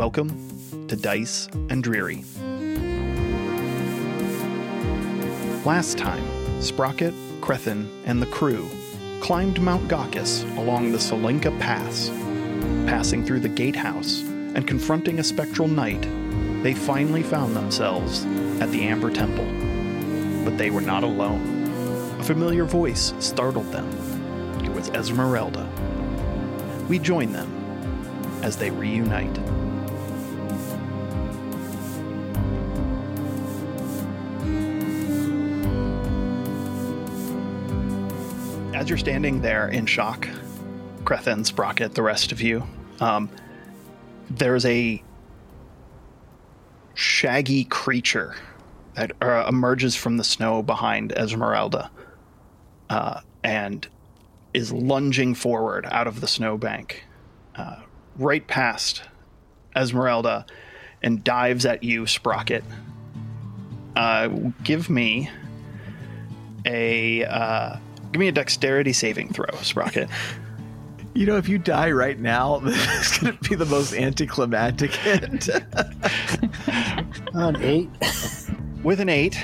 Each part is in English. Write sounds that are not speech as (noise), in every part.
Welcome to Dice and Dreary. Last time, Sprocket, Crethin, and the crew climbed Mount Ghakis along the Tsolenka Pass. Passing through the gatehouse and confronting a spectral knight, they finally found themselves at the Amber Temple. But they were not alone. A familiar voice startled them. It was Esmeralda. We join them as they reunite. As you're standing there in shock, Crethin, Sprocket, the rest of you, um, there's a shaggy creature that uh, emerges from the snow behind Esmeralda uh, and is lunging forward out of the snowbank, uh, right past Esmeralda, and dives at you, Sprocket. Uh, give me a uh, give me a dexterity saving throw, Sprocket. You know, if you die right now, this is going to be the most anticlimactic end. An (laughs) eight. With an eight,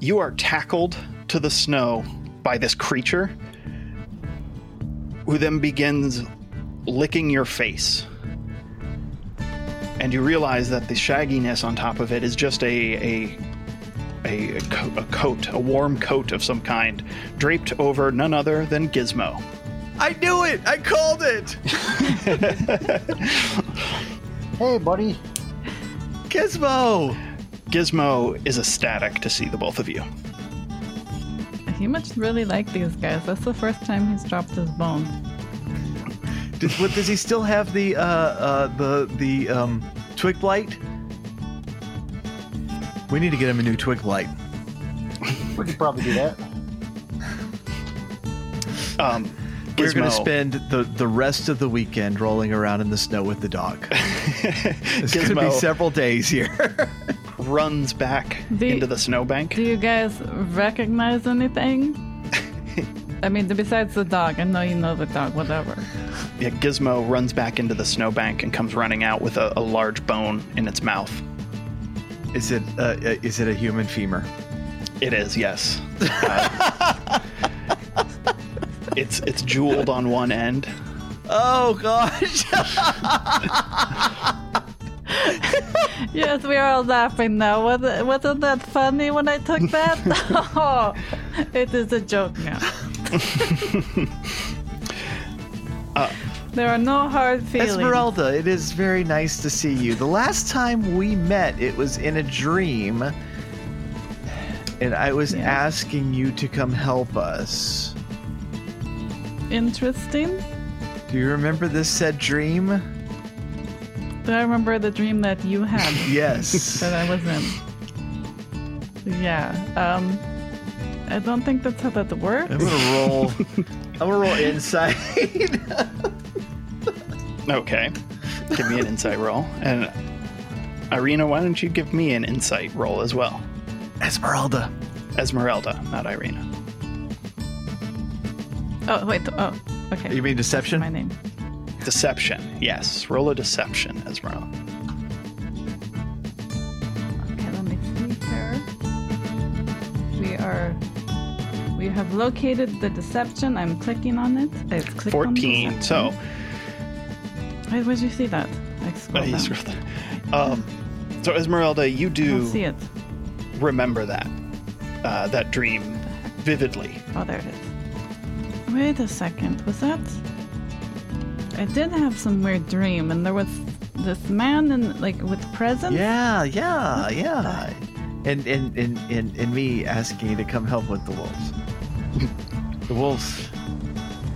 you are tackled to the snow by this creature, who then begins licking your face. And you realize that the shagginess on top of it is just a a a, a, co- a coat, a warm coat of some kind, draped over none other than Gizmo. I knew it! I called it! (laughs) Hey, buddy. Gizmo! Gizmo is ecstatic to see the both of you. He must really like these guys. That's the first time he's dropped his bone. Did, what, does he still have the uh, uh, the the um, twig blight? We need to get him a new twig blight. We could probably do that. Um, We're going to spend the, the rest of the weekend rolling around in the snow with the dog. (laughs) It's going to be several days here. (laughs) runs back The- into the snowbank. Do you guys recognize anything? (laughs) I mean, besides the dog. I know you know the dog, whatever. Yeah, Gizmo runs back into the snowbank and comes running out with a, a large bone in its mouth. Is it uh, is it a human femur? It is, yes. Uh, (laughs) it's it's jeweled on one end. Oh gosh! (laughs) Yes, we are all laughing now. Was wasn't that funny when I took that? (laughs) oh, it is a joke now. There are no hard feelings. Esmeralda, it is very nice to see you. The last time we met, it was in a dream, and I was Yeah. asking you to come help us. Interesting. Do you remember this said dream? Do I remember the dream that you had? (laughs) Yes. that I was in. Yeah. Um, I don't think that's how that works. I'm gonna roll. (laughs) I'm gonna roll insight. (laughs) Okay. Give me an insight roll. And Irina, why don't you give me an insight roll as well? Esmeralda. Esmeralda, not Irina. Oh wait. Oh, okay. You mean deception? My name. Deception. Yes. Roll a deception, Esmeralda. Okay, let me see here. We are. We have located the deception. I'm clicking on it. I've clicked on 14. So, deception. Wait, where'd you see that? I uh, scrolled you down. scroll down. um, so Esmeralda, you don't see it. remember that uh, that dream vividly. Oh, there it is. Wait a second. Was that? I did have some weird dream, and there was this man and like with presents. Yeah, yeah, yeah. And and, and and and me asking you to come help with the wolves. (laughs) the wolves,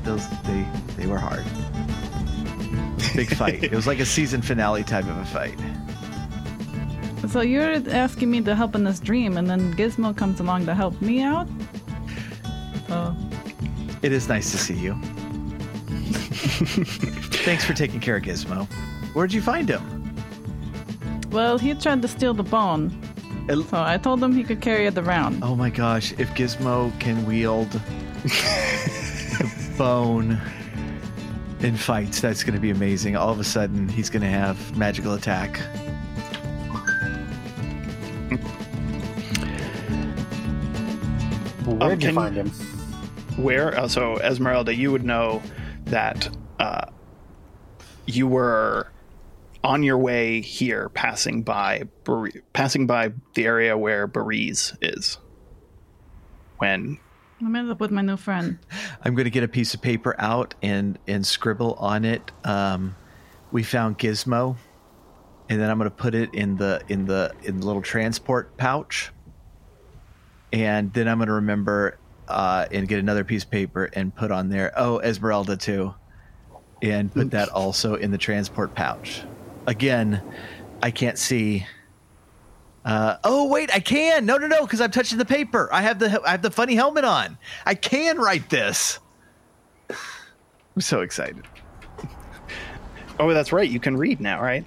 those they they were hard. Big fight. it was like a (laughs) season finale type of a fight. So you're asking me to help in this dream, and then Gizmo comes along to help me out. So It is nice to see you. (laughs) Thanks for taking care of Gizmo. Where'd you find him? Well, he tried to steal the bone. El- So I told him he could carry it around. Oh my gosh, if Gizmo can wield (laughs) the bone, in fights. That's going to be amazing. All of a sudden, he's going to have magical attack. Where'd you find him? Where? Uh, so, Esmeralda, you would know that uh, you were on your way here, passing by Bar- passing by the area where Berez is. When I met up with my new friend. (laughs) I'm going to get a piece of paper out and and scribble on it. Um, we found Gizmo, and then I'm going to put it in the in the in the little transport pouch, and then I'm going to remember uh, and get another piece of paper and put on there. Oh, Esmeralda too, and put that also in the transport pouch. Again, I can't see. Uh, oh wait, I can. No, no, no, because I'm touching the paper. I have the I have the funny helmet on. I can write this. (sighs) I'm so excited. (laughs) oh, that's right, you can read now, right?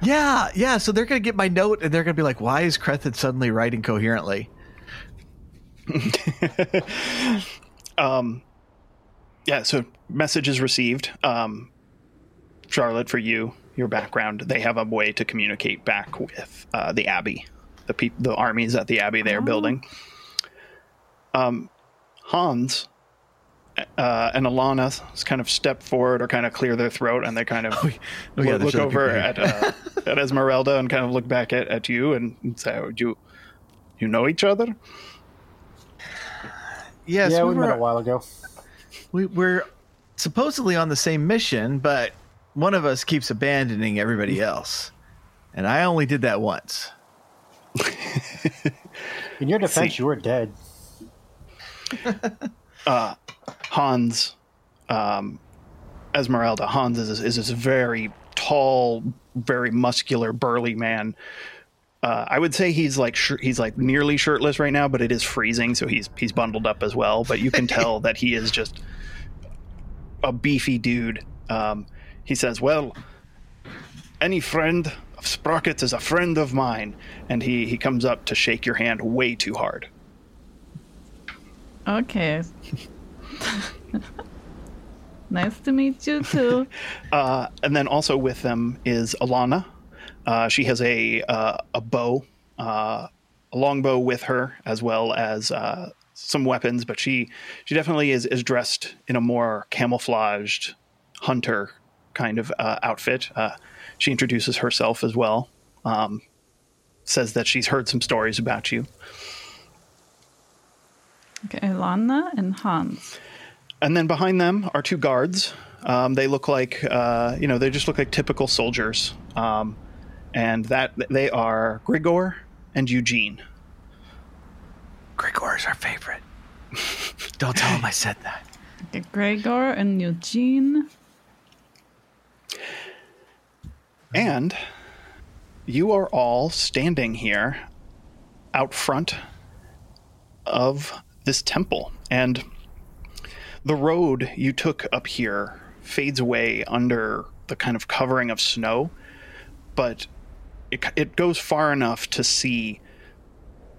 Yeah, yeah. So they're gonna get my note and they're gonna be like, "Why is Crethin suddenly writing coherently?" (laughs) um, Yeah, so message is received. Um, Charlotte, for you, your background, they have a way to communicate back with uh, the Abbey, the peop- the armies at the Abbey they are building. Um, Hans uh, and Alana kind of step forward or kind of clear their throat, and they kind of (laughs) oh yeah, look, look over at uh, (laughs) at Esmeralda and kind of look back at, at you and say, "Oh, "You you know each other?" Yes, yeah, we we met were, a while ago. we, we're supposedly on the same mission, but one of us keeps abandoning everybody else, and I only did that once. (laughs) In your defense, See. you were dead. (laughs) Hans, um, Esmeralda, Hans is, is this very tall, very muscular, burly man. Uh, I would say he's like sh- he's like nearly shirtless right now, but it is freezing, so he's he's bundled up as well. But you can tell (laughs) that he is just a beefy dude. Um, he says, "Well, any friend of Sprockets is a friend of mine," and he he comes up to shake your hand way too hard. Okay. (laughs) nice to meet you too. (laughs) Uh, and then also with them is Alana. Uh, she has a uh, a bow, uh, a longbow with her, as well as uh, some weapons. But she she definitely is is dressed in a more camouflaged hunter kind of uh, outfit. Uh, she introduces herself as well. Um, says that she's heard some stories about you. Okay, Alana and Hans. And then behind them are two guards. Um, they look like, uh, you know, they just look like typical soldiers. Um, and that they are Grigor and Eugene. Gregor is our favorite. (laughs) Don't tell him I said that. Okay, Gregor and Eugene. And you are all standing here out front of this temple. And the road you took up here fades away under the kind of covering of snow, but it, it goes far enough to see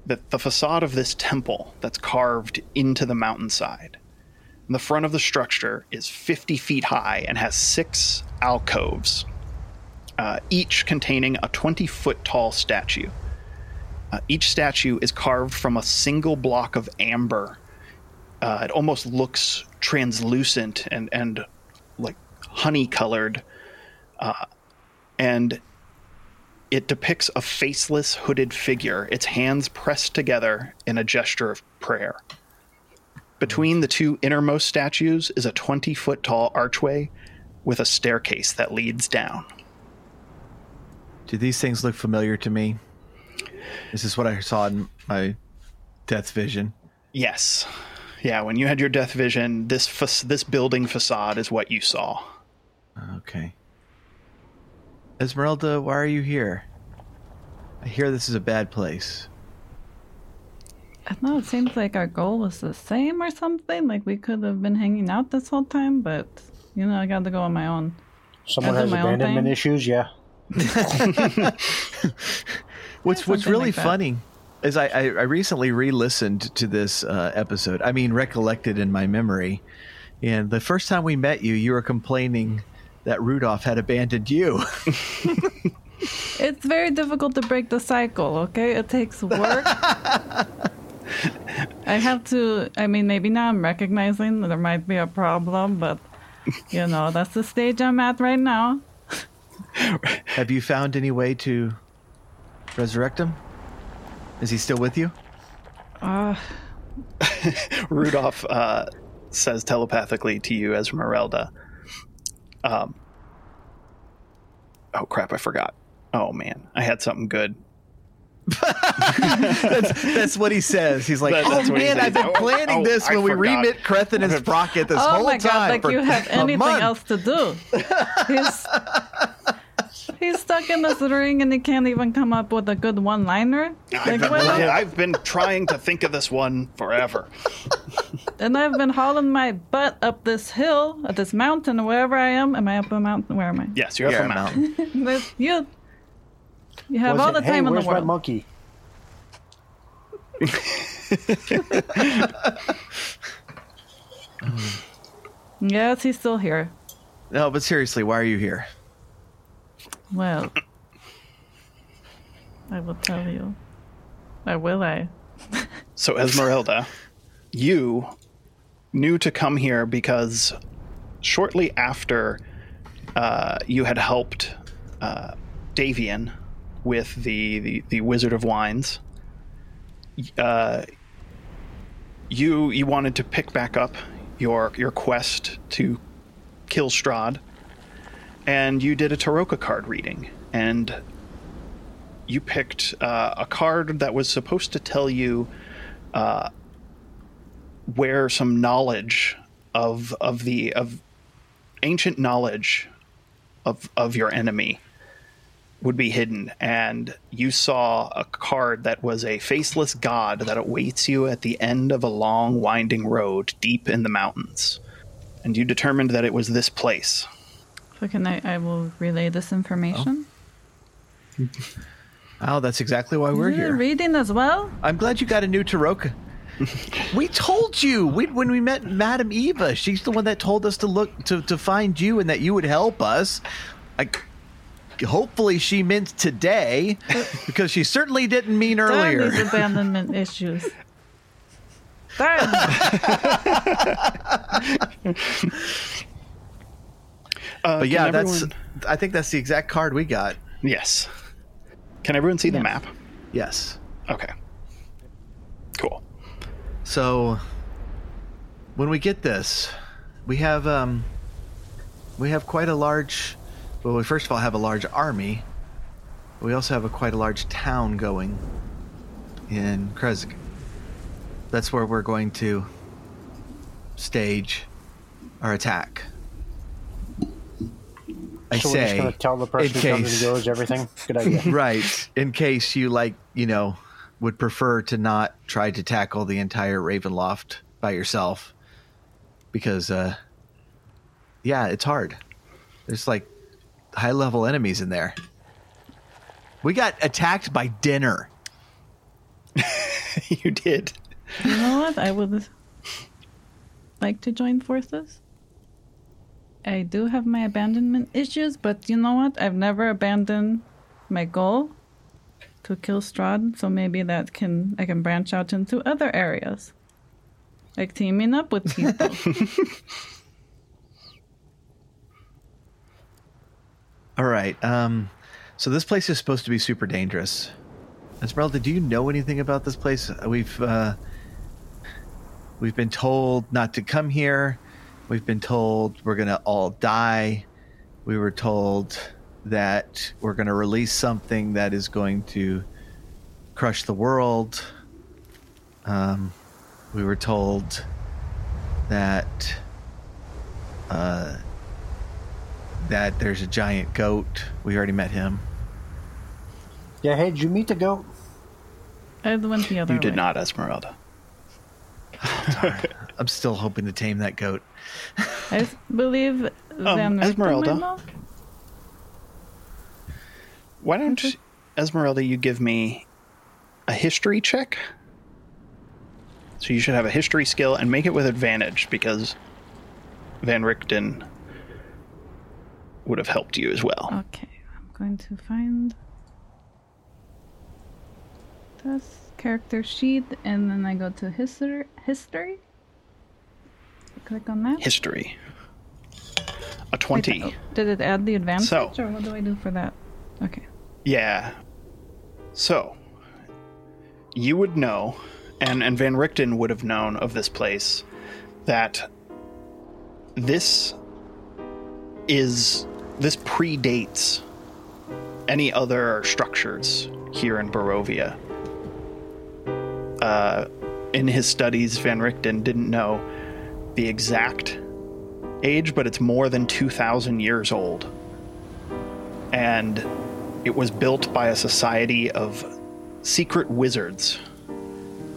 that the facade of this temple that's carved into the mountainside. The front of the structure is 50 feet high and has six alcoves uh, each containing a 20 foot tall statue. Uh, each statue is carved from a single block of amber. Uh, it almost looks translucent and, and like honey colored. Uh, and it depicts a faceless, hooded figure, its hands pressed together in a gesture of prayer. Between the two innermost statues is a 20 foot tall archway with a staircase that leads down. Do these things look familiar to me? Is this what I saw in my death vision? Yes. Yeah, when you had your death vision, this fa- this building facade is what you saw. Okay. Esmeralda, why are you here? I hear this is a bad place. I know it seems like our goal was the same or something. Like we could have been hanging out this whole time, but you know, I got to go on my own. Someone has my abandonment thing. issues, yeah. (laughs) What's what's really like funny is I, I, I recently re-listened to this uh, episode. I mean, recollected in my memory, And the first time we met you, you were complaining that Rudolph had abandoned you. (laughs) It's very difficult to break the cycle, okay? It takes work. (laughs) I have to, I mean, maybe now I'm recognizing that there might be a problem, but, you know, that's the stage I'm at right now. (laughs) Have you found any way to resurrect him? Is he still with you? Uh, (laughs) Rudolph uh, says telepathically to you, Esmeralda. Um, oh crap! I forgot. Oh man, I had something good. (laughs) that's, that's what he says. He's like, That- oh that's what he man. I've been Oh, planning oh, this I when we forgot. remit Crethin and Sprocket (laughs) this oh whole my god, time. like for you have (laughs) anything else to do. He's, he's stuck in this ring and he can't even come up with a good one liner. I've Like, been, I've been trying to think of this one forever. And I've been hauling my butt up this hill, at this mountain, or wherever I am. Am I up a mountain? Where am I? Yes, you're up a mountain. (laughs) There's- you, you have Was all it, the hey, time in the world. where's my world. monkey? (laughs) yes, he's still here. No, but seriously, why are you here? Well, I will tell you. Or will I? So, Esmeralda, you knew to come here because shortly after uh, you had helped uh, Davian with the, the, the Wizard of Wines, uh, you you wanted to pick back up your your quest to kill Strahd, and you did a Tarokka card reading, and you picked uh, a card that was supposed to tell you uh, where some knowledge of of the of ancient knowledge of of your enemy would be hidden and you saw a card that was a faceless god that awaits you at the end of a long winding road deep in the mountains and you determined that it was this place So can I? I will relay this information. Oh, (laughs) oh that's exactly why we're You're here. reading as well. I'm glad you got a new Tarokka. (laughs) we told you we, when we met Madame Eva. She's the one that told us to look to, to find you and that you would help us. I, hopefully, she meant today because she certainly didn't mean Darn earlier. these abandonment issues. Darn. (laughs) uh, But yeah, can that's. everyone- I think that's the exact card we got. yes can everyone see the map Yes. okay cool So when we get this, we have um we have quite a large well we first of all have a large army. We also have a quite a large town going in Krezk. That's where we're going to stage our attack. I so we're just say gonna tell the person who comes and goes everything. Good idea. (laughs) right in case you like you know would prefer to not try to tackle the entire ravenloft by yourself because uh yeah it's hard there's like high level enemies in there we got attacked by dinner (laughs) you did You know what? I would like to join forces. I do have my abandonment issues, but you know what? I've never abandoned my goal to kill Strahd, so maybe that can I can branch out into other areas. Like teaming up with people. (laughs) all right um so this place is supposed to be super dangerous. Esmeralda do you know anything about this place? We've uh we've been told not to come here. We've been told we're gonna all die. We were told that we're gonna release something that is going to crush the world. Um we were told that uh that there's a giant goat. We already met him. Yeah, hey, did you meet the goat? Uh, I went the other you did way. not esmeralda (laughs) I'm still hoping to tame that goat. (laughs) I believe um, Van Richten Esmeralda? Why don't Esmeralda you give me a history check? So you should have a history skill and make it with advantage because Van Richten would have helped you as well. Okay, I'm going to find this character sheet and then I go to history. History. Click on that. History. A 20. oh, Did it add the advantage So- or what do I do for that? Okay. Yeah. So, you would know, and, and Van Richten would have known of this place, that this is. This predates any other structures here in Barovia. Uh, in his studies, Van Richten didn't know the exact age, but it's more than 2,000 years old. And it was built by a society of secret wizards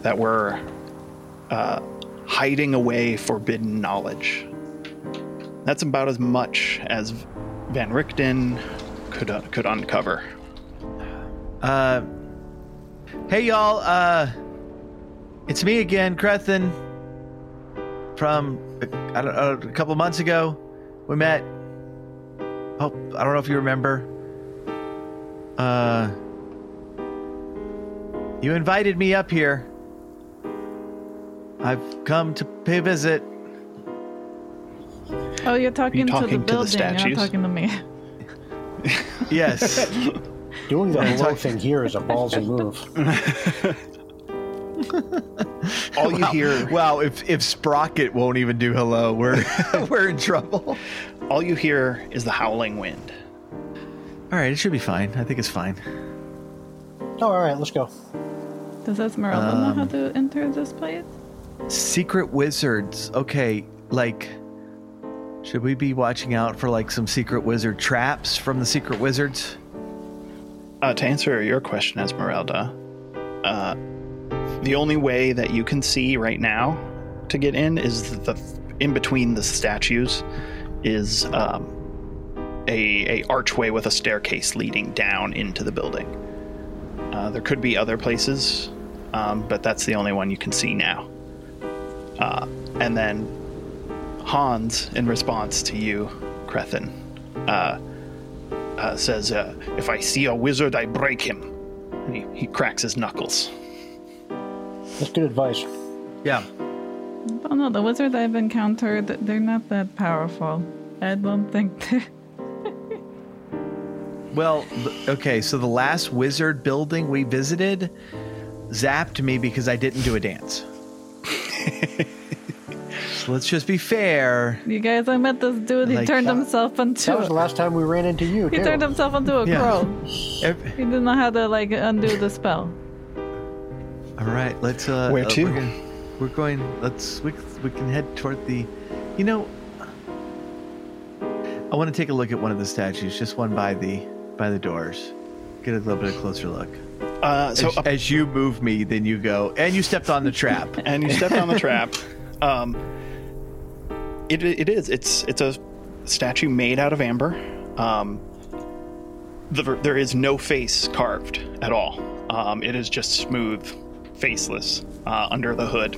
that were uh, hiding away forbidden knowledge. That's about as much as Van Richten could uh, could uncover. Uh, hey y'all. Uh, it's me again, Crethin. From I don't know, a couple months ago, we met. Oh, I don't know if you remember. Uh, you invited me up here. I've come to pay a visit. Oh, you're talking, to the talking to the building. you're not talking to me. (laughs) Yes. Doing the (laughs) hello talking- thing here is a ballsy (laughs) move. All you hear, wow. If if Sprocket won't even do hello, we're we're in trouble. all you hear is the howling wind. All right, it should be fine. I think it's fine. Oh, all right, let's go. Does Esmeralda know Um, how to enter this place? Secret wizards. Okay, like should we be watching out for like some secret wizard traps from the secret wizards? Uh, to answer your question, Esmeralda, uh, the only way that you can see right now to get in is the in between the statues is um, a a archway with a staircase leading down into the building. Uh, there could be other places, um, but that's the only one you can see now. Uh, and then Hans, in response to you, Crethin, uh, uh, says, uh, "If I see a wizard, I break him." And he, he cracks his knuckles. That's good advice. Yeah. I don't know. the wizards I've encountered, they're not that powerful. I don't think they're... (laughs) Well, okay, so the last wizard building we visited zapped me because I didn't do a dance. So let's just be fair. You guys, I met this dude. He Like turned that- himself into. That was the last time we ran into you, he too. turned himself into a Yeah. crow. Ev- He didn't know how to like undo the spell. All right, let's. Uh, Where uh, to? We're, gonna- we're going. Let's. We, we can head toward the. You know, I want to take a look at one of the statues, just one by the by the doors. Get a little bit of closer look. Uh, so as, up- as you move me, then you go, and you stepped on the trap. (laughs) and you stepped on the trap. (laughs) Um, it, it is. It's it's a statue made out of amber. Um, the, there is no face carved at all. Um, it is just smooth, faceless uh, under the hood,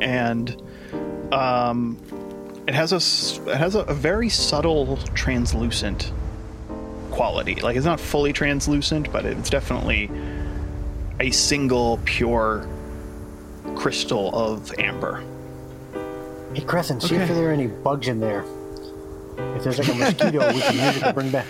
and um, it has a it has a, a very subtle translucent quality. Like it's not fully translucent, but it's definitely a single pure crystal of amber. Hey, Crescent, see if there are any bugs in there. If there's like a mosquito, we can use it to bring back.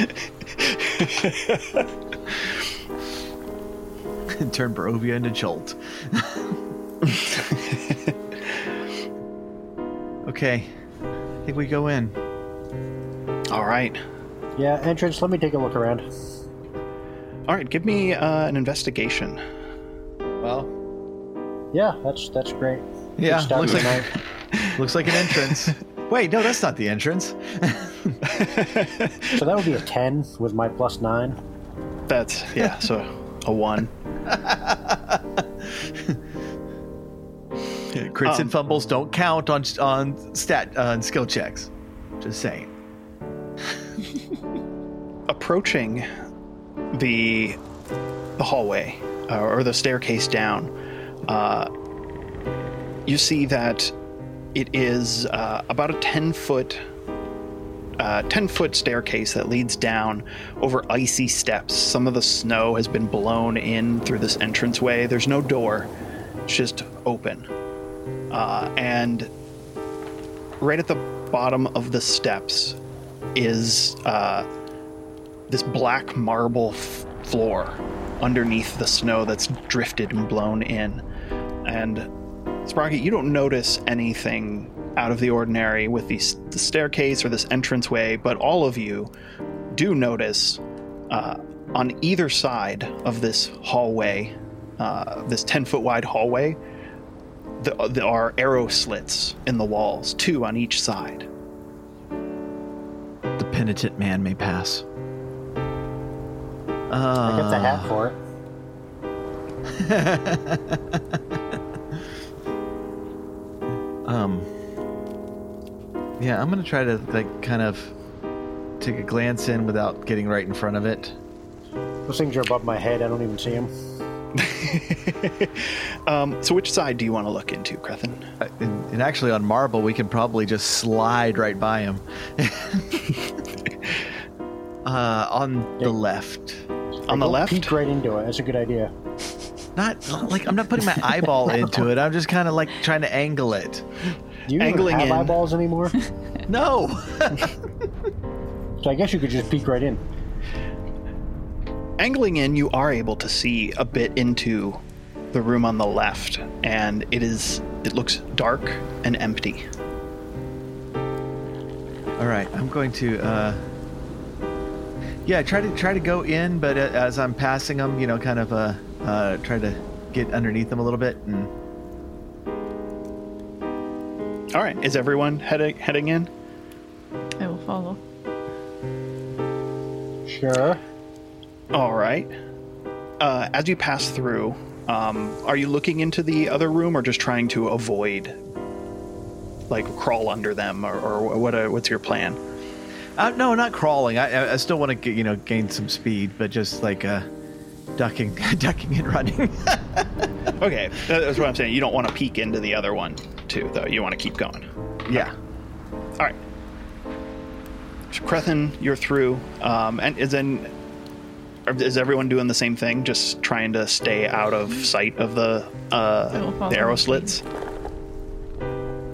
(laughs) Turn Barovia into Jolt. (laughs) okay, I think we go in. All right. Yeah, entrance, let me take a look around. All right, give me uh, an investigation. Well, Yeah, that's that's great. Yeah, looks like (laughs) looks like an entrance. Wait, no, that's not the entrance. So that would be a 10 with my plus 9. That's yeah, so a one. (laughs) Crits Um, and fumbles don't count on on stat on skill checks. Just saying. (laughs) Approaching the the hallway uh, or the staircase down, uh, you see that it is uh, about a 10 foot uh, 10 foot staircase that leads down over icy steps. Some of the snow has been blown in through this entranceway. There's no door, it's just open. Uh, and right at the bottom of the steps is uh, this black marble f- floor underneath the snow that's drifted and blown in. And Sprocket, you don't notice anything out of the ordinary with these, the staircase or this entranceway, but all of you do notice uh, on either side of this hallway, uh, this 10 foot wide hallway, the, there are arrow slits in the walls, two on each side. The penitent man may pass. I got the Uh, hat for it. Um. Yeah, I'm gonna try to like kind of take a glance in without getting right in front of it. Those things are above my head. I don't even see them. (laughs) Um, so, which side do you want to look into, Crethin? Uh, And, and actually, on marble, we can probably just slide right by him. (laughs) (laughs) uh, on the left. On the left? Peek right into it. That's a good idea. Not like I'm not putting my eyeball (laughs) into it. I'm just kind of like trying to angle it. Do you Angling even have in. eyeballs anymore? (laughs) No. so I guess you could just peek right in. Angling in, you are able to see a bit into the room on the left, and it is it looks dark and empty. All right, I'm going to. Uh, yeah, try to try to go in, but as I'm passing them, you know, kind of uh, uh, try to get underneath them a little bit, and All right, is everyone heading heading in? I will follow. Sure. All right. Uh, as you pass through, um, are you looking into the other room or just trying to avoid, like, crawl under them, or, or what? Uh, what's your plan? uh, no, not crawling. I, I- I still want to you know gain some speed, but just like uh, ducking, (laughs) ducking and running. (laughs) Okay, that's what I'm saying. You don't want to peek into the other one, too, though. You want to keep going. yeah. All right. So Crethin, you're through. Um, and is then is everyone doing the same thing? Just trying to stay out of sight of the uh, the arrow slits.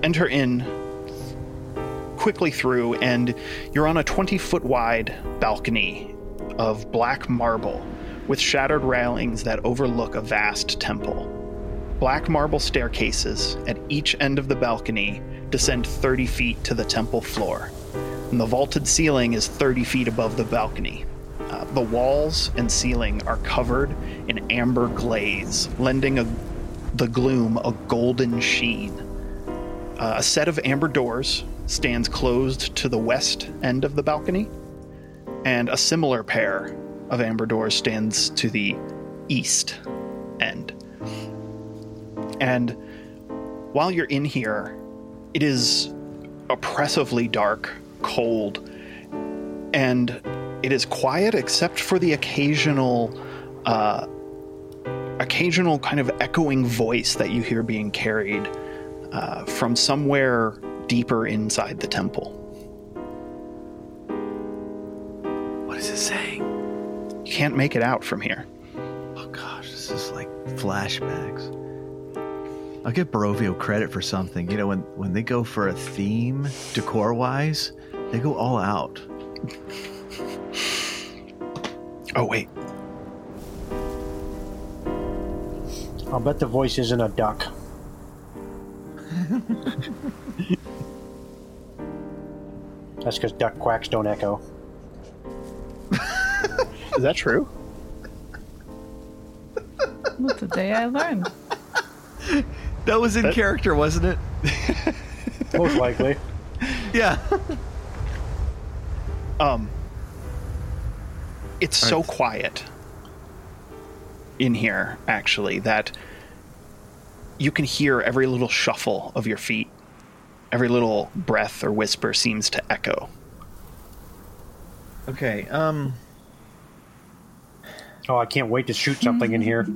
Enter in quickly through, and you're on a 20 foot wide balcony of black marble with shattered railings that overlook a vast temple. Black marble staircases at each end of the balcony descend 30 feet to the temple floor, and the vaulted ceiling is 30 feet above the balcony. Uh, the walls and ceiling are covered in amber glaze, lending a, the gloom a golden sheen. Uh, a set of amber doors stands closed to the west end of the balcony, and a similar pair of amber doors stands to the east end. And while you're in here, it is oppressively dark, cold, and it is quiet except for the occasional uh, occasional kind of echoing voice that you hear being carried uh, from somewhere deeper inside the temple. Can't make it out from here. Oh gosh, this is like flashbacks. I'll give Barovia credit for something. You know, when when they go for a theme, decor wise, they go all out. Oh wait, I'll bet the voice isn't a duck. (laughs) That's because duck quacks don't echo. (laughs) is that true? Well, day I learned. That was in That- character, wasn't it? Most likely. (laughs) Yeah. Um, it's so quiet in here, actually, that you can hear every little shuffle of your feet. Every little breath or whisper seems to echo. Okay. Um. Oh, I can't wait to shoot something in here.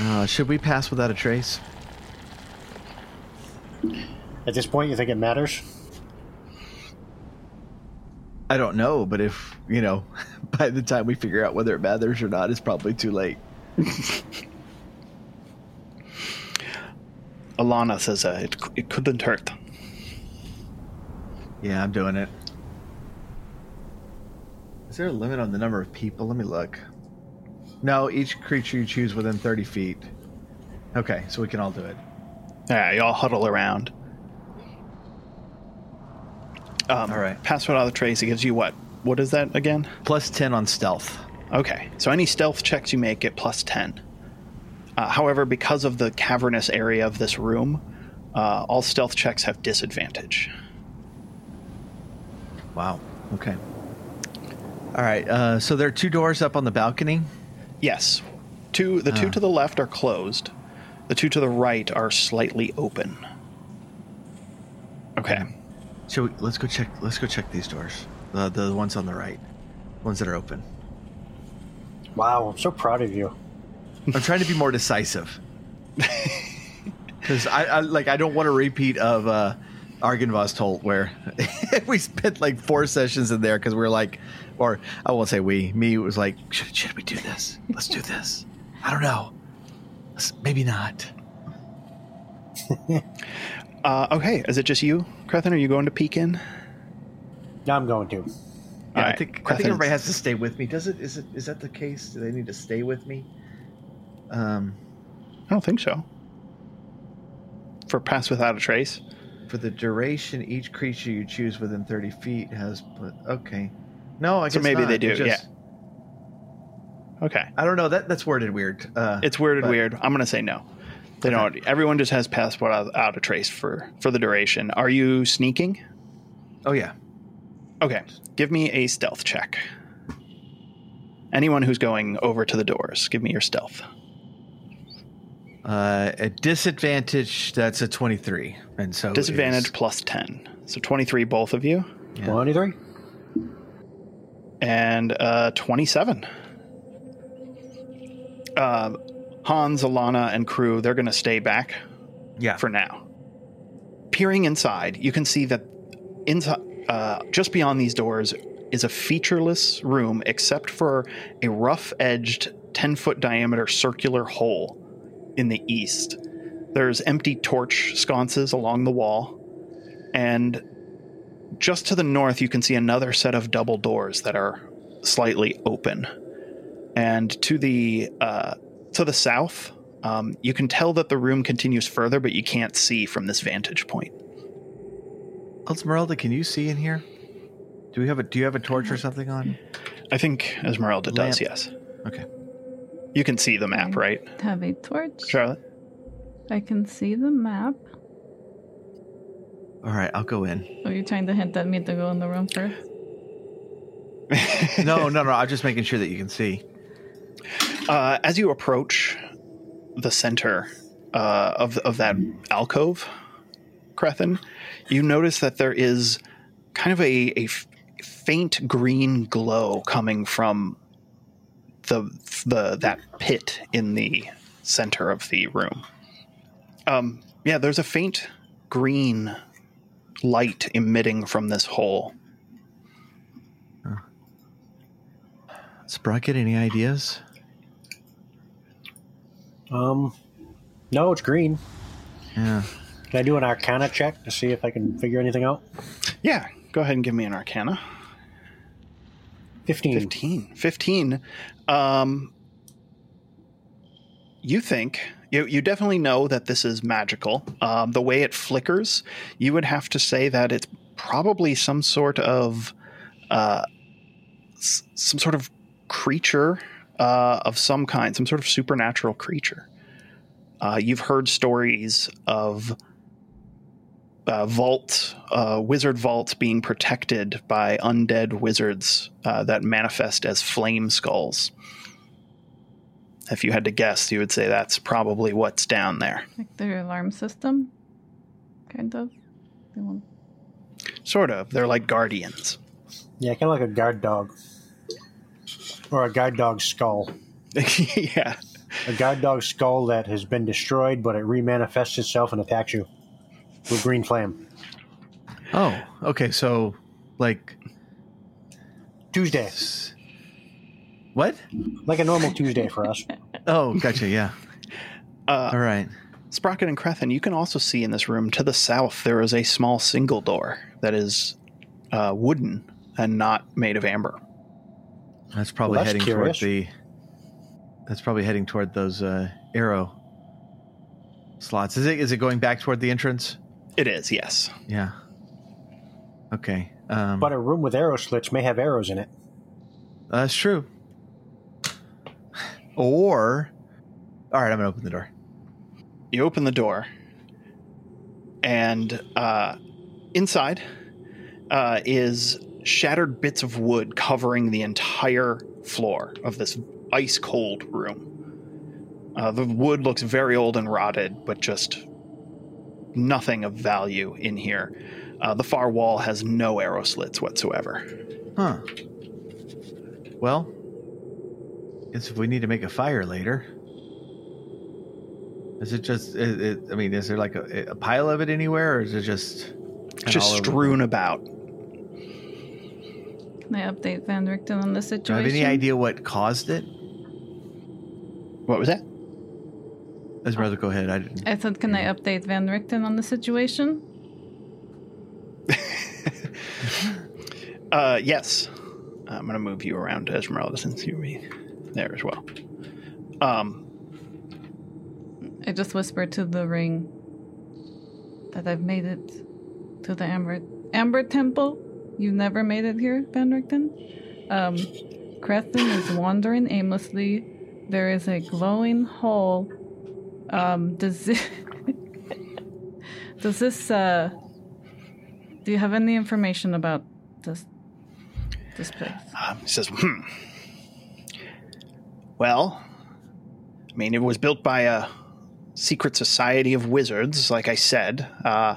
Uh, should we pass without a trace? At this point, you think it matters? I don't know, but if you know, (laughs) by the time we figure out whether it matters or not, it's probably too late. Alana says uh, it, it couldn't hurt. Yeah, I'm doing it. Is there a limit on the number of people? Let me look. No, each creature you choose within 30 feet. Okay, so we can all do it. Yeah, you all huddle around. Um, All right. Pass without the trace. It gives you what? What is that again? Plus 10 on stealth. Okay, so any stealth checks you make get plus 10. Uh, however, because of the cavernous area of this room, uh, all stealth checks have disadvantage. Wow. Okay. All right. Uh, so there are two doors up on the balcony. Yes, two. The two Ah. to the left are closed. The two to the right are slightly open. Okay. So we, let's go check. Let's go check these doors. The the ones on the right, ones that are open. Wow, I'm so proud of you. I'm trying to be more decisive. (laughs) Because I, I like I don't want a repeat of uh, Argynvostholt where (laughs) we spent like four sessions in there because we are like, or I won't say we, me was like, should, should we do this? Let's do this. I don't know. Let's, maybe not. (laughs) Uh, okay. Is it just you, Crethin? Are you going to peek in? Now I'm going to. Yeah, All I right, think I think everybody has to stay with me. Does it? Is it? Is that the case? Do they need to stay with me? Um, I don't think so. For pass without a trace. for the duration, each creature you choose within 30 feet has. But okay, no, I So guess maybe not. they do, just- Okay. I don't know. That that's worded weird. Uh, It's worded but- weird. I'm gonna say no. They don't. Everyone just has pass without out a trace for for the duration. Are you sneaking? Oh yeah. Okay. Give me a stealth check. Anyone who's going over to the doors, give me your stealth. Uh, at disadvantage, that's a 23, and so Disadvantage is- plus 10. So 23, both of you. Yeah. 23? And uh, 27. Uh, Hans, Alana, and crew, they're going to stay back yeah. for now. Peering inside, you can see that inside, uh, just beyond these doors, is a featureless room except for a rough edged, 10 foot diameter circular hole in the east. There's empty torch sconces along the wall, and just to the north, you can see another set of double doors that are slightly open. And to the uh, to the south, um, you can tell that the room continues further, but you can't see from this vantage point. Esmeralda, can you see in here? Do we have a Do you have a torch or something on? I think Esmeralda does, yes. Okay. You can see the map, right, Have a torch. Charlotte? I can see the map. All right, I'll go in. Are you trying to hint at me to go in the room first? (laughs) No, no, no. I'm just making sure that you can see. Uh, as you approach the center uh, of of that alcove, Crethin, you notice that there is kind of a, a f- faint green glow coming from the the that pit in the center of the room. Um, yeah, there's a faint green light emitting from this hole. Sprocket, any ideas? Um, no, it's green. Yeah. Can I do an Arcana check to see if I can figure anything out? Yeah, go ahead and give me an Arcana. 15. 15 15 um you think you, you definitely know that this is magical um, the way it flickers you would have to say that it's probably some sort of uh, s- some sort of creature uh, of some kind some sort of supernatural creature uh, you've heard stories of uh, vault, uh, wizard vaults being protected by undead wizards uh, that manifest as flame skulls. If you had to guess, you would say that's probably what's down there. Like their alarm system? Kind of. They won't- Sort of. They're like guardians. Yeah, kind of like a guard dog. Or a guard dog skull. (laughs) yeah. A guard dog skull that has been destroyed, but it remanifests itself and attacks you. with green flame. Oh, okay. So, like, Tuesday, s- what? like a normal Tuesday for us. (laughs) Oh, gotcha. Yeah. Uh, All right. Sprocket and Crethin, you can also see in this room to the south there is a small single door that is uh, wooden and not made of amber. That's probably Well, that's heading curious. toward the. That's probably heading toward those uh, arrow slots. Is it? Is it going back toward the entrance? It is, yes. Yeah. Okay. Um, But a room with arrow slits may have arrows in it. that's true. Or, all right, I'm gonna open the door. You open the door, and uh, inside uh, is shattered bits of wood covering the entire floor of this ice cold room. Uh, the wood looks very old and rotted, but just nothing of value in here. Uh, the far wall has no arrow slits whatsoever. Huh. Well, guess if we need to make a fire later. Is it just? It, it, I mean, is there like a, a pile of it anywhere, or is it just Just strewn about. Can I update Van Richten on the Do I situation? have any idea what caused it? What was that? Esmeralda, go ahead. I didn't. I said, can I update Van Richten on the situation? (laughs) Uh, yes. I'm going to move you around to Esmeralda since you're there as well. Um, I just whispered to the ring that I've made it to the Amber Amber Temple. You've never made it here, Van Richten. Um, Crethin is wandering aimlessly. There is a glowing hole. Um, does this, (laughs) does this uh, do you have any information about this this place? um, he says, hmm. Well, I mean, it was built by a secret society of wizards, like I said. Uh,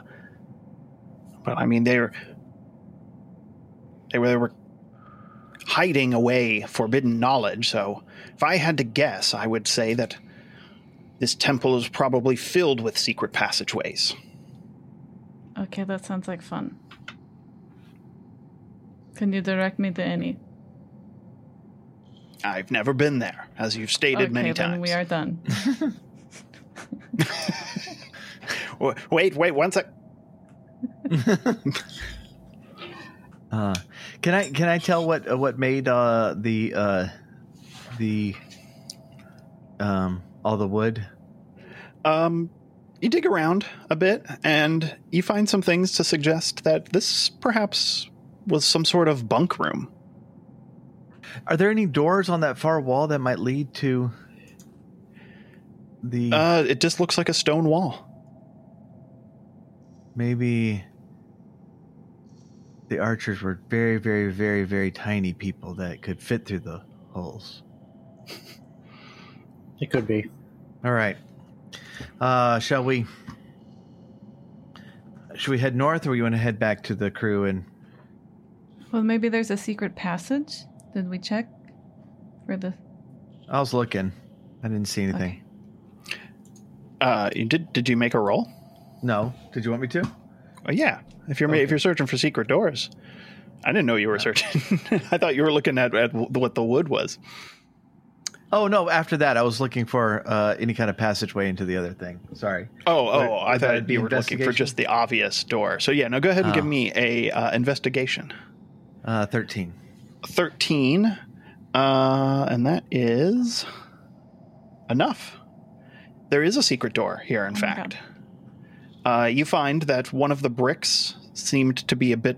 but I mean, they were they were they were hiding away forbidden knowledge. So, if I had to guess, I would say that this temple is probably filled with secret passageways. Okay, that sounds like fun. Can you direct me to any? I've never been there, as you've stated okay, many then times. we are done. (laughs) Wait, wait, one sec. (laughs) Uh, can I can I tell what uh, what made uh, the uh, the um, all the wood? Um, you dig around a bit, and you find some things to suggest that this perhaps was some sort of bunk room. Are there any doors on that far wall that might lead to the Uh, it just looks like a stone wall. maybe the archers were very very very very tiny people that could fit through the holes. It could be. All right. Uh, shall we? Should we head north, or we want to head back to the crew and? Well, maybe there's a secret passage. Did we check for the? I was looking. I didn't see anything. Uh, you did did you make a roll? No. Did you want me to? Oh, yeah. If you're ma- if you're searching for secret doors, I didn't know you were searching. (laughs) I thought you were looking at, at what the wood was. Oh no! After that, I was looking for uh, any kind of passageway into the other thing. Sorry. Oh, Would- oh, I would thought that be looking for just the obvious door. So yeah, no, go ahead and give Oh. me a uh, investigation. Uh, Thirteen. 13 uh, and that is enough there is a secret door here in Oh fact uh, you find that one of the bricks seemed to be a bit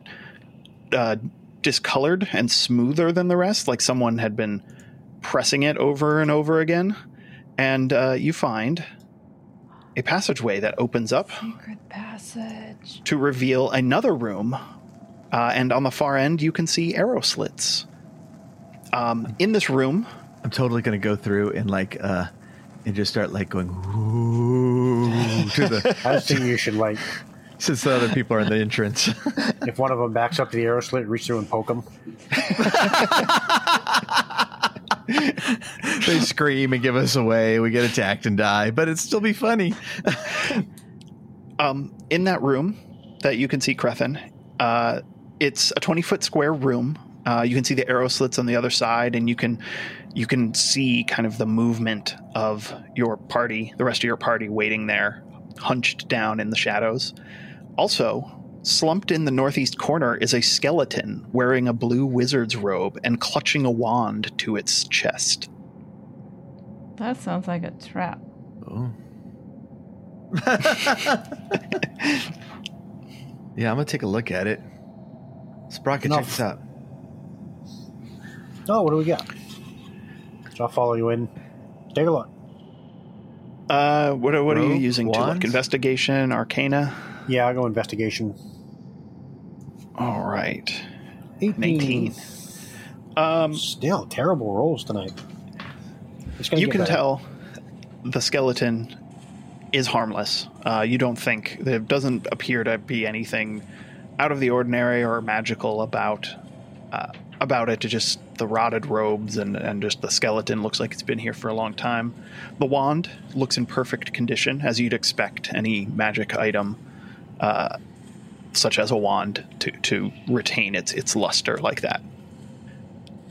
uh, discolored and smoother than the rest like someone had been pressing it over and over again and uh, you find a passageway that opens up Secret passage. to reveal another room. Uh, and on the far end, you can see arrow slits. Um, in this room, I'm totally gonna go through and like uh, and just start like going ooh to the (laughs) I just think you should like, (laughs) since the other people are in the entrance. (laughs) if one of them backs up to the arrow slit, reach through and poke them. they scream and give us away. We get attacked and die, but it'd still be funny. Um, in that room that you can see, Crethin, uh, it's a 20 foot square room. Uh, you can see the arrow slits on the other side, and you can you can see kind of the movement of your party, the rest of your party, waiting there, hunched down in the shadows. Also, slumped in the northeast corner is a skeleton wearing a blue wizard's robe and clutching a wand to its chest. That sounds like a trap. Oh. (laughs) yeah, I'm gonna take a look at it. Sprocket, No. check this out. Oh, what do we got? So I'll follow you in. Take a look. Uh, what, are- what are you Rogue using to look? Investigation, Arcana? Yeah, I'll go investigation. All right. 18. 19. Um, Still terrible rolls tonight. You can better. tell the skeleton is harmless. Uh, you don't think there doesn't appear to be anything out of the ordinary or magical about uh, about it. To just the rotted robes and and just the skeleton looks like it's been here for a long time. The wand looks in perfect condition, as you'd expect any magic item. Uh, such as a wand to, to retain its its luster like that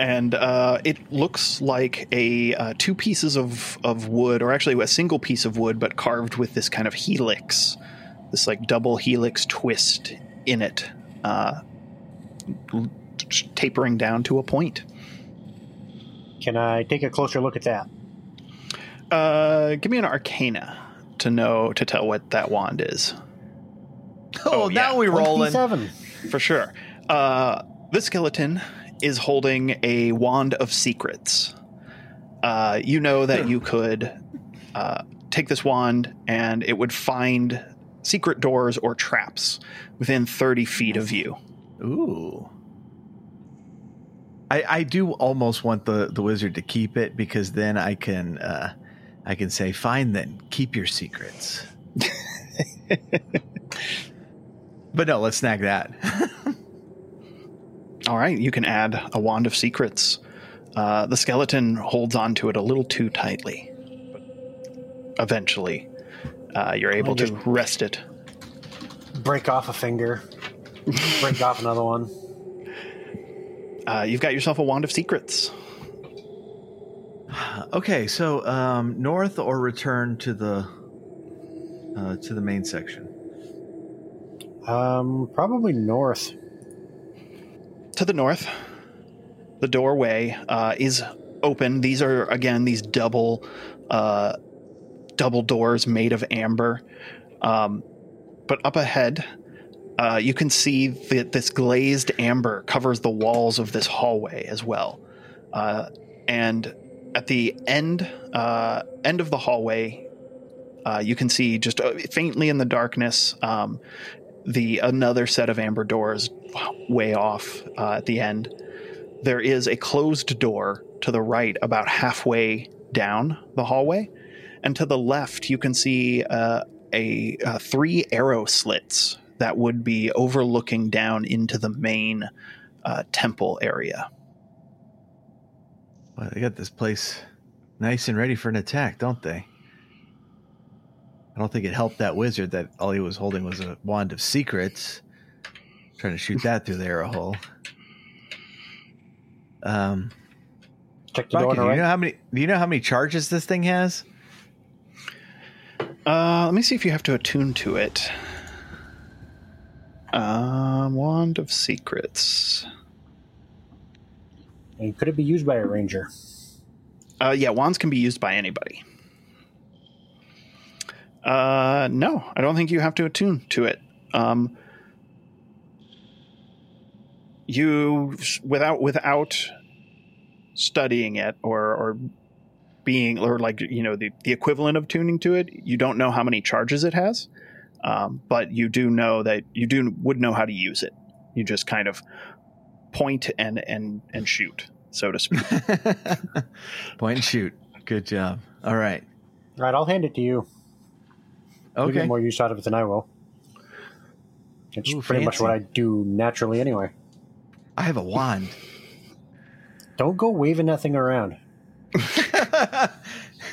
and uh, it looks like a uh, two pieces of, of wood, or actually a single piece of wood, but carved with this kind of helix, this like double helix twist in it, uh, tapering down to a point. Can I take a closer look at that? Uh, give me an arcana to know to tell what that wand is. Oh, Oh, now yeah. we rolling. 27. For sure. Uh, this skeleton is holding a wand of secrets. Uh, you know that you could uh, take this wand and it would find secret doors or traps within 30 feet of you. Ooh. I I do almost want the the wizard to keep it because then I can uh I can say fine then keep your secrets. (laughs) but no, let's snag that. (laughs) All right, you can add a wand of secrets. Uh, the skeleton holds onto it a little too tightly. But eventually, uh, you're able to rest it. Break off a finger. Break off another one. Uh, you've got yourself a wand of secrets. okay, so um north or return to the uh to the main section. Um, probably north. to the north, the doorway uh, is open. These are again these double, uh, double doors made of amber. Um, but up ahead, uh, you can see that this glazed amber covers the walls of this hallway as well. Uh, and at the end, uh, end of the hallway, uh, you can see just uh, faintly in the darkness um, the another set of amber doors way off uh, at the end. There is a closed door to the right, about halfway down the hallway, and to the left you can see uh, a uh, three arrow slits that would be overlooking down into the main uh, temple area. Well, they got this place nice and ready for an attack, don't they? I don't think it helped that wizard that all he was holding was a wand of secrets. Trying to shoot that through the arrow hole. Um, Check the door do you right. know how many? Do you know how many charges this thing has? Uh, let me see if you have to attune to it. Um, wand of secrets. And could it be used by a ranger? Uh, yeah, wands can be used by anybody. Uh, no, I don't think you have to attune to it. Um, you without without studying it or or being or like you know the the equivalent of tuning to it, you don't know how many charges it has. Um, but you do know that you do would know how to use it. You just kind of point and and and shoot, so to speak. (laughs) Point and shoot. Good job. All right. All right, I'll hand it to you. okay You get more use out of it than I will. It's Ooh, pretty much what I do naturally anyway. I have a wand. Don't go waving that thing around. (laughs)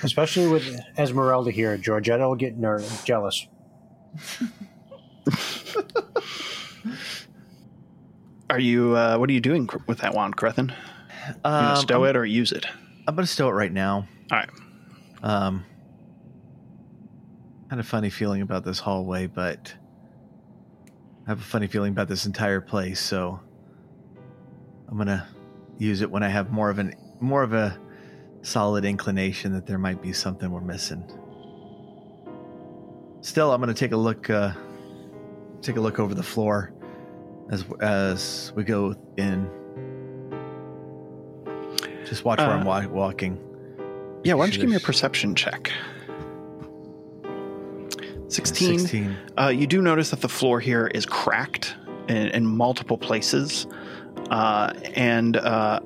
Especially with Esmeralda here. Georgetta will get ner- jealous. (laughs) Are you? Uh, what are you doing cr- with that wand, Crethin? You gonna Um, stow I'm, it or use it? I'm gonna stow it right now. All right. Um, had a funny feeling about this hallway, but I have a funny feeling about this entire place. So I'm gonna use it when I have more of an more of a solid inclination that there might be something we're missing. Still, I'm gonna take a look. Uh, take a look over the floor as as we go in. Just watch where Uh, I'm wa- walking. Yeah. Why don't you give me a perception check? Sixteen. 16. Uh, you do notice that the floor here is cracked in, in multiple places, uh, and uh,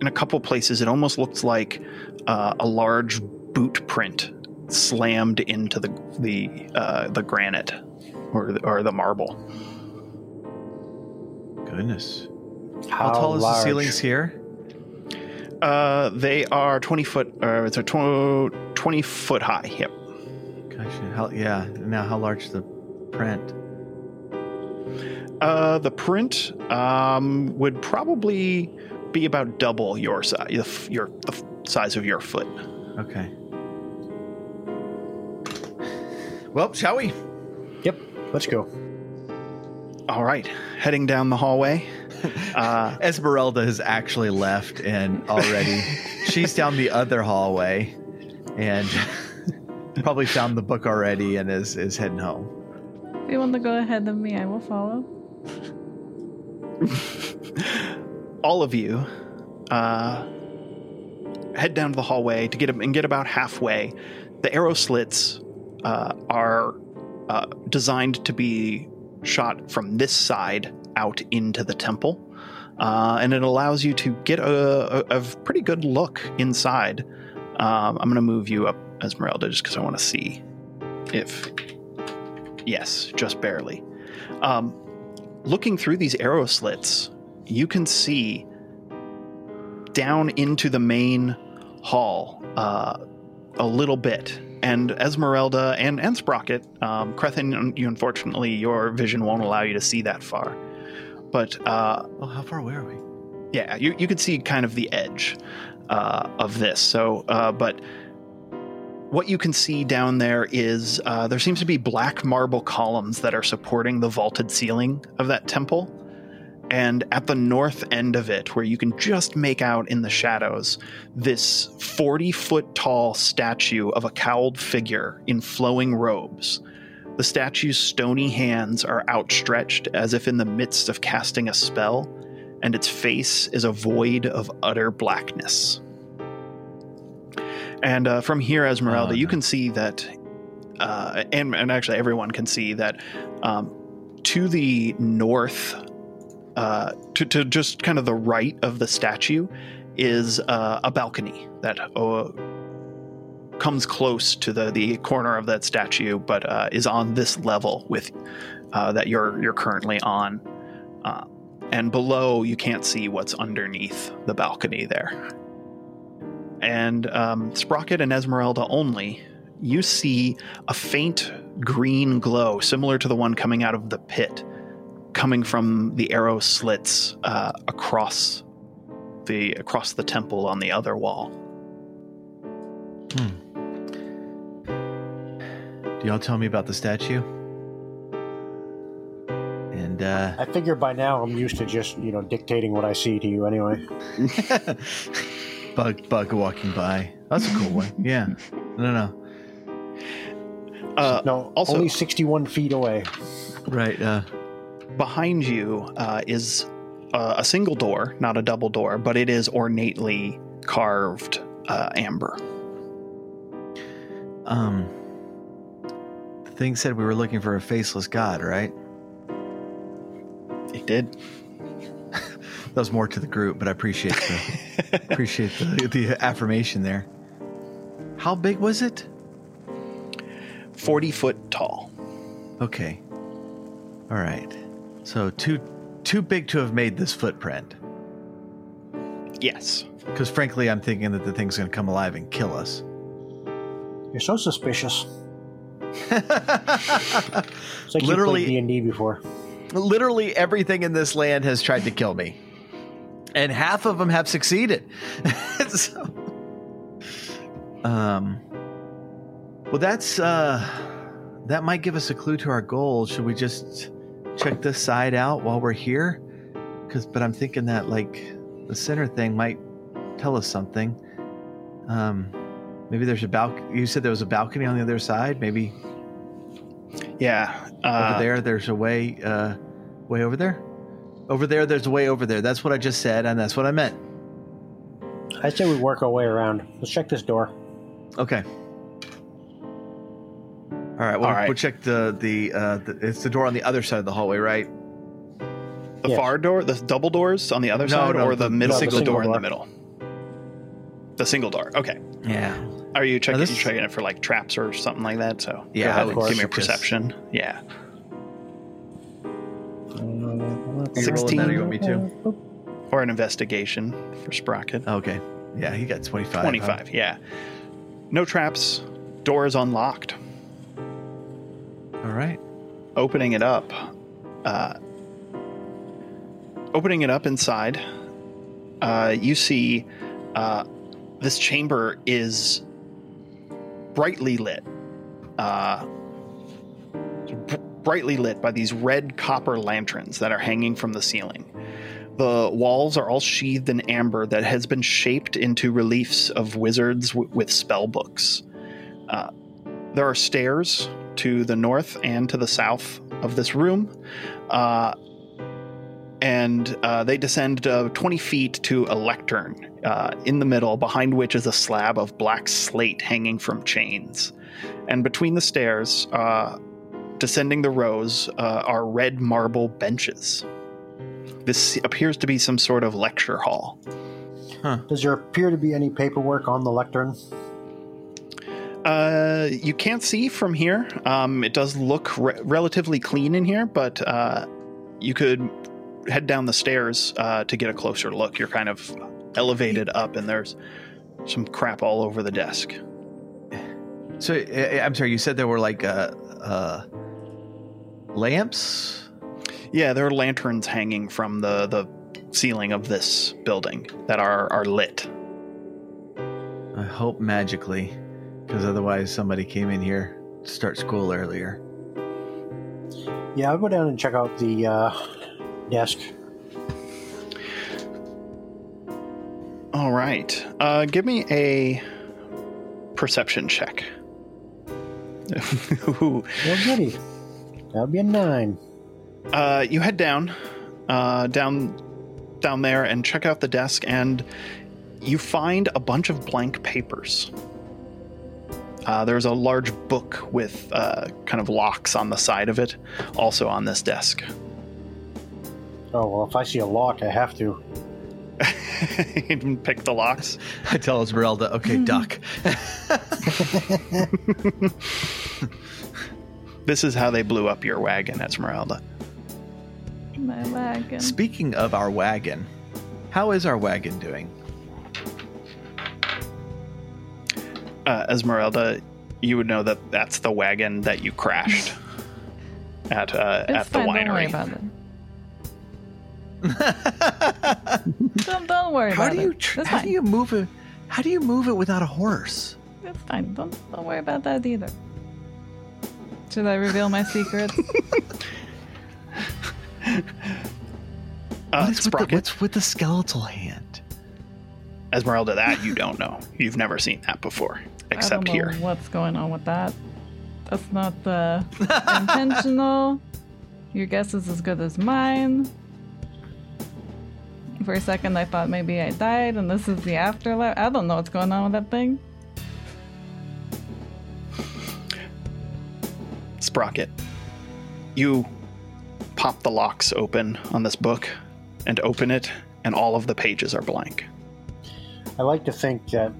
in a couple places, it almost looks like uh, a large boot print slammed into the the uh, the granite or the, or the marble. Goodness. How, How, tall is large? the ceilings here? Uh, they are twenty foot. Uh, it's a tw- twenty foot high. Yep. Gotcha. How, yeah. Now, how large is the print? Uh, the print um, would probably be about double your size. The, your the size of your foot. Okay. Well, shall we? Yep. Let's go. All right, heading down the hallway. (laughs) Uh, Esmeralda has actually left and already (laughs) she's down the other hallway and (laughs) probably found the book already and is, is heading home. If you want to go ahead of me, I will follow. All of you uh, head down to the hallway to get and get about halfway. The arrow slits uh, are uh, designed to be shot from this side out into the temple, uh, and it allows you to get a, a, a pretty good look inside. Um, I'm going to move you up, Esmeralda, just because I want to see if. Yes, just barely. Um, looking through these arrow slits, you can see down into the main hall uh, a little bit. And Esmeralda and, and Sprocket, um, Crethin, you, unfortunately, your vision won't allow you to see that far. But uh, Oh, how far away are we? yeah, you, you could see kind of the edge uh, of this. So, uh, but what you can see down there is uh, there seems to be black marble columns that are supporting the vaulted ceiling of that temple. And at the north end of it, where you can just make out in the shadows, this 40 foot tall statue of a cowled figure in flowing robes. The statue's stony hands are outstretched as if in the midst of casting a spell, and its face is a void of utter blackness. And uh, from here, Esmeralda, Oh, you can see that, uh, and, and actually everyone can see that um, to the north, uh, to, to just kind of the right of the statue, is uh, a balcony that uh, comes close to the, the corner of that statue, but uh, is on this level with uh, that you're you're currently on. Uh, and below, you can't see what's underneath the balcony there. And um, Sprocket and Esmeralda only, you see a faint green glow, similar to the one coming out of the pit, coming from the arrow slits uh, across the across the temple on the other wall. Do y'all tell me about the statue? And uh, I figure by now I'm used to just, you know, dictating what I see to you anyway. (laughs) bug bug walking by. That's a cool one. Yeah. No, no. Uh, No, also- only 61 feet away. Right. Uh, behind you uh, is uh, a single door, not a double door, but it is ornately carved uh, amber. um. The thing said we were looking for a faceless god, right? It did. (laughs) That was more to the group, but I appreciate the (laughs) appreciate the, the affirmation there. How big was it? 40 foot tall. Okay. All right. So too too big to have made this footprint. Yes. Because frankly, I'm thinking that the thing's going to come alive and kill us. You're so suspicious. It's like Literally- D and D before. Literally everything in this land has tried to kill me, and half of them have succeeded. (laughs) so, um, well, that's uh, that might give us a clue to our goal. Should we just check this side out while we're here? Because, but I'm thinking that like the center thing might tell us something. Um, maybe there's a balcony. You said there was a balcony on the other side. Maybe Yeah. over Uh, there there's a way uh way over there over there there's a way over there that's what i just said and that's what i meant I say we work our way around. Let's check this door. okay all right well All right. we'll check the the uh the, it's the door on the other side of the hallway right The Yes. far door, the double doors on the other No, side, no, or the, the- middle no, the the single door in the middle? The single door. Okay. yeah Are you checking? this- you checking it for like traps or something like that? So Yeah, ahead of course. give me a Just- perception. Yeah, Uh, You that 16. want me to or an investigation for Sprocket. okay yeah he got 25 huh? Twenty-five. Yeah. No traps. Door is unlocked. All right Opening it up. Uh, opening it up inside, uh, you see uh, this chamber is brightly lit. Uh, br- brightly lit by these red copper lanterns that are hanging from the ceiling. The walls are all sheathed in amber that has been shaped into reliefs of wizards w- with spell books. Uh, there are stairs to the north and to the south of this room, uh, and uh, they descend uh, 20 feet to a lectern uh, in the middle, behind which is a slab of black slate hanging from chains. And between the stairs, uh, descending the rows, uh, are red marble benches. This appears to be some sort of lecture hall. Does there appear to be any paperwork on the lectern? Uh, you can't see from here. Um, it does look re- relatively clean in here, but uh, you could head down the stairs uh, to get a closer look. You're kind of elevated up, and there's some crap all over the desk. so uh, i'm sorry you said there were like uh uh lamps Yeah, there are lanterns hanging from the the ceiling of this building that are are lit. i hope magically because otherwise somebody came in here to start school earlier Yeah, I'll go down and check out the uh, desk. All right, uh, give me a perception check. (laughs) Ooh. Oh, goody. That'll be a nine. uh, you head down, uh, down, down there, and check out the desk, and you find a bunch of blank papers. Uh, there's a large book with uh, kind of locks on the side of it, also on this desk. Oh, well, if I see a lock, I have to. (laughs) you can pick the locks. (laughs) i tell esmeralda okay duck (laughs) This is how they blew up your wagon, Esmeralda. My wagon. Speaking of our wagon, how is our wagon doing? Uh, Esmeralda, you would know that that's the wagon that you crashed (laughs) at uh, It's at the fine. Don't worry winery. about it. (laughs) Don't, don't worry how about do you it. tr- how fine. do you move it? How do you move it without a horse? It's fine. Don't don't worry about that either. Should I reveal my secrets? (laughs) Uh, What is with the, what's with the skeletal hand? Esmeralda, that you don't know. You've never seen that before, I except don't know here. What's going on with that? That's not the (laughs) intentional. Your guess is as good as mine. For a second, I thought maybe I died and this is the afterlife. I don't know what's going on with that thing. Sprocket, you pop the locks open on this book and open it, and all of the pages are blank. I like to think that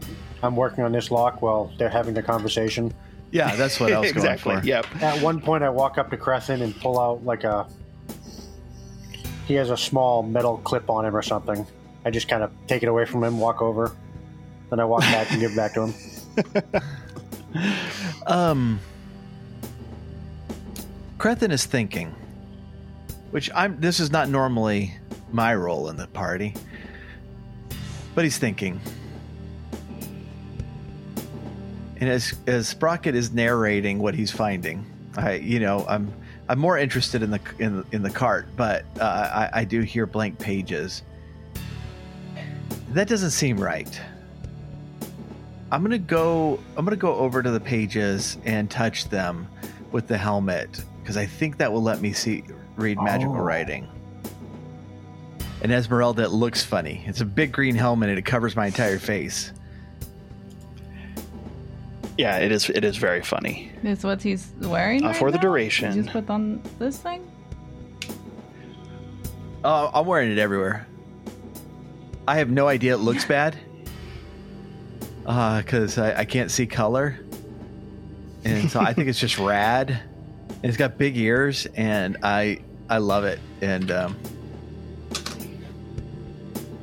I'm working on this lock while they're having the conversation. Yeah, that's what I was exactly. (laughs) going for. Yep. At one point, I walk up to Crethin and pull out like a. He has a small metal clip on him or something. I just kind of take it away from him, walk over, then I walk back and give it back to him. (laughs) Um, Crethin is thinking, which I'm. This is not normally my role in the party, but he's thinking. And as as Sprocket is narrating what he's finding, I you know I'm I'm more interested in the in in the cart, but uh, I I do hear blank pages. That doesn't seem right. I'm gonna go. I'm gonna go over to the pages and touch them with the helmet because I think that will let me see read magical Oh. writing. And Esmeralda it looks funny. It's a big green helmet and it covers my entire face. Yeah, it is. It is very funny. Is what he's wearing Uh, right for the now? duration. You just put on this thing. Oh, I'm wearing it everywhere. I have no idea it looks bad. (laughs) Uh, cause I, I can't see color. And so I think it's just (laughs) rad. And it's got big ears and I I love it. And um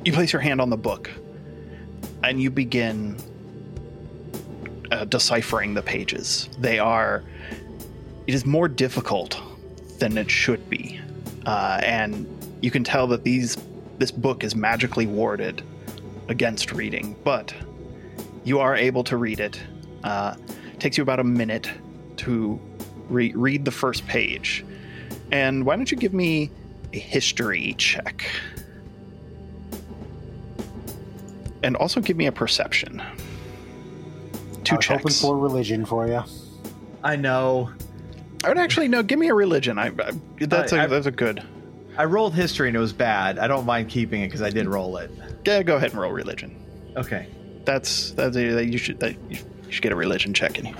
You place your hand on the book, and you begin uh, deciphering the pages. They are. It is more difficult than it should be, uh, and you can tell that these this book is magically warded against reading, but you are able to read it. Uh, takes you about a minute to re- read the first page. And why don't you give me a history check? And also give me a perception. Two I was hoping for religion for you. I know. I would actually no. Give me a religion. I, I that's a I- I- that's a good. I rolled history and it was bad. I don't mind keeping it because I did roll it. Yeah, go ahead and roll religion. Okay. That's that's a, you should that you should get a religion check in.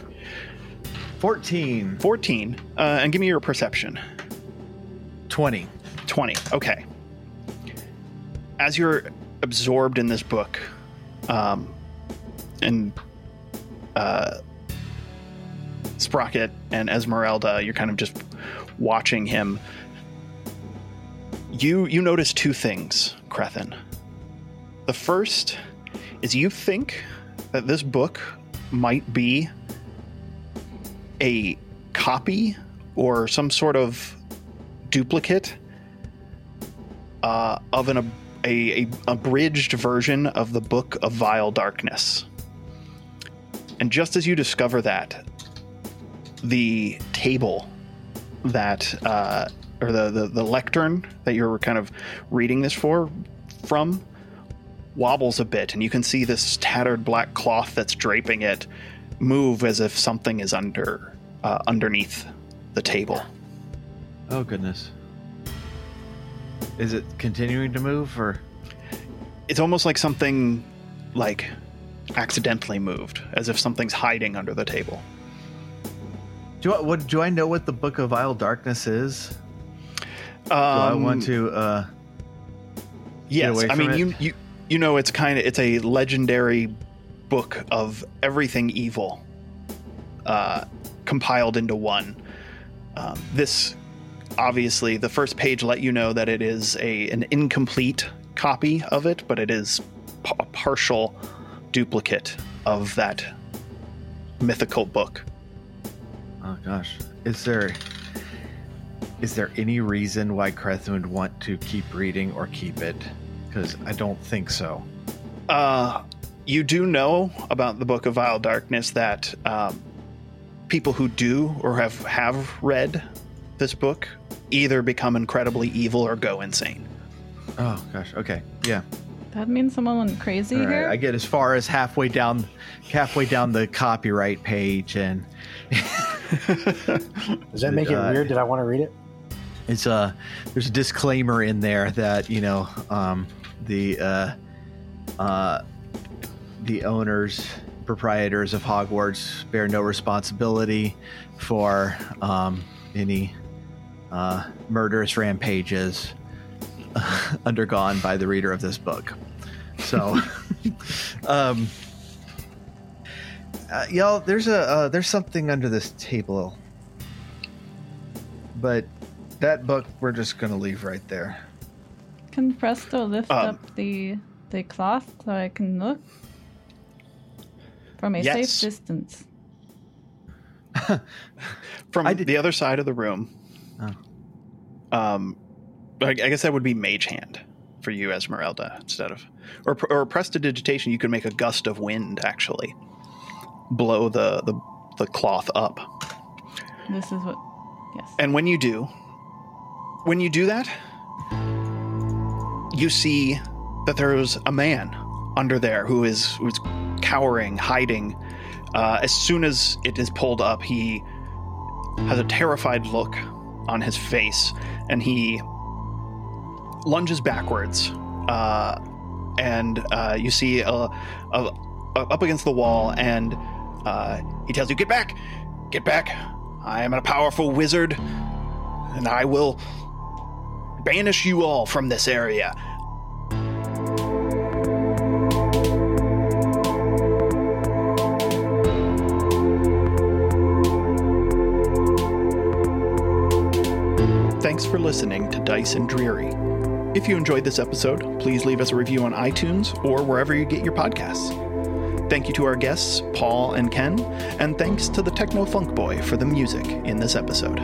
14. Fourteen, uh, and give me your perception. 20. 20. Okay. As you're absorbed in this book, um, and uh, Sprocket and Esmeralda, you're kind of just watching him. You you notice two things, Crethin. The first is you think that this book might be a copy or some sort of duplicate uh, of an a, a abridged version of the Book of Vile Darkness. And just as you discover that, the table that uh, or the, the the lectern that you're kind of reading this for from wobbles a bit, and you can see this tattered black cloth that's draping it move as if something is under uh, underneath the table. Oh, goodness. Is it continuing to move or? it's almost like something like accidentally moved as if something's hiding under the table Do I, what, do I know what the Book of Vile Darkness is? Do I um, want to. Uh, yes i mean from you you you know it's kind of it's a legendary book of everything evil uh compiled into one um, this obviously the first page let you know that it is a an incomplete copy of it but it is p- a partial duplicate of that mythical book oh, gosh. Is there. Is there any reason why Crethin would want to keep reading or keep it? Because I don't think so. Uh, you do know about the Book of Vile Darkness that um, people who do or have have read this book either become incredibly evil or go insane. Oh, gosh. Okay. Yeah. That means someone went crazy All right, here. I get as far as halfway down, halfway down the copyright page, and (laughs) Does that make it Uh, weird? Did I want to read it? it's a there's a disclaimer in there that you know um, the uh, uh, the owners proprietors of Hogwarts bear no responsibility for um, any uh, murderous rampages (laughs) undergone by the reader of this book. So, (laughs) um, uh, y'all, there's a uh, there's something under this table, but that book we're just gonna leave right there. Can Presto lift Um, up the the cloth so I can look from a Yes. safe distance? (laughs) From did- the other side of the room, Um, I, I guess that would be Mage Hand for you, Esmeralda, instead of or or prestidigitation. You could make a gust of wind actually blow the the, the cloth up. This is what. Yes. And when you do, when you do that, you see that there's a man under there who is who's cowering, hiding. Uh, as soon as it is pulled up, he has a terrified look on his face, and he lunges backwards. Uh, and uh, you see a, a, a- up against the wall, and uh, he tells you, "Get back, get back! I am a powerful wizard, and I will banish you all from this area." Thanks for listening to Dice and Dreary. If you enjoyed this episode, please leave us a review on iTunes or wherever you get your podcasts. Thank you to our guests, Paul and Ken, and thanks to the Techno Funk Boy for the music in this episode.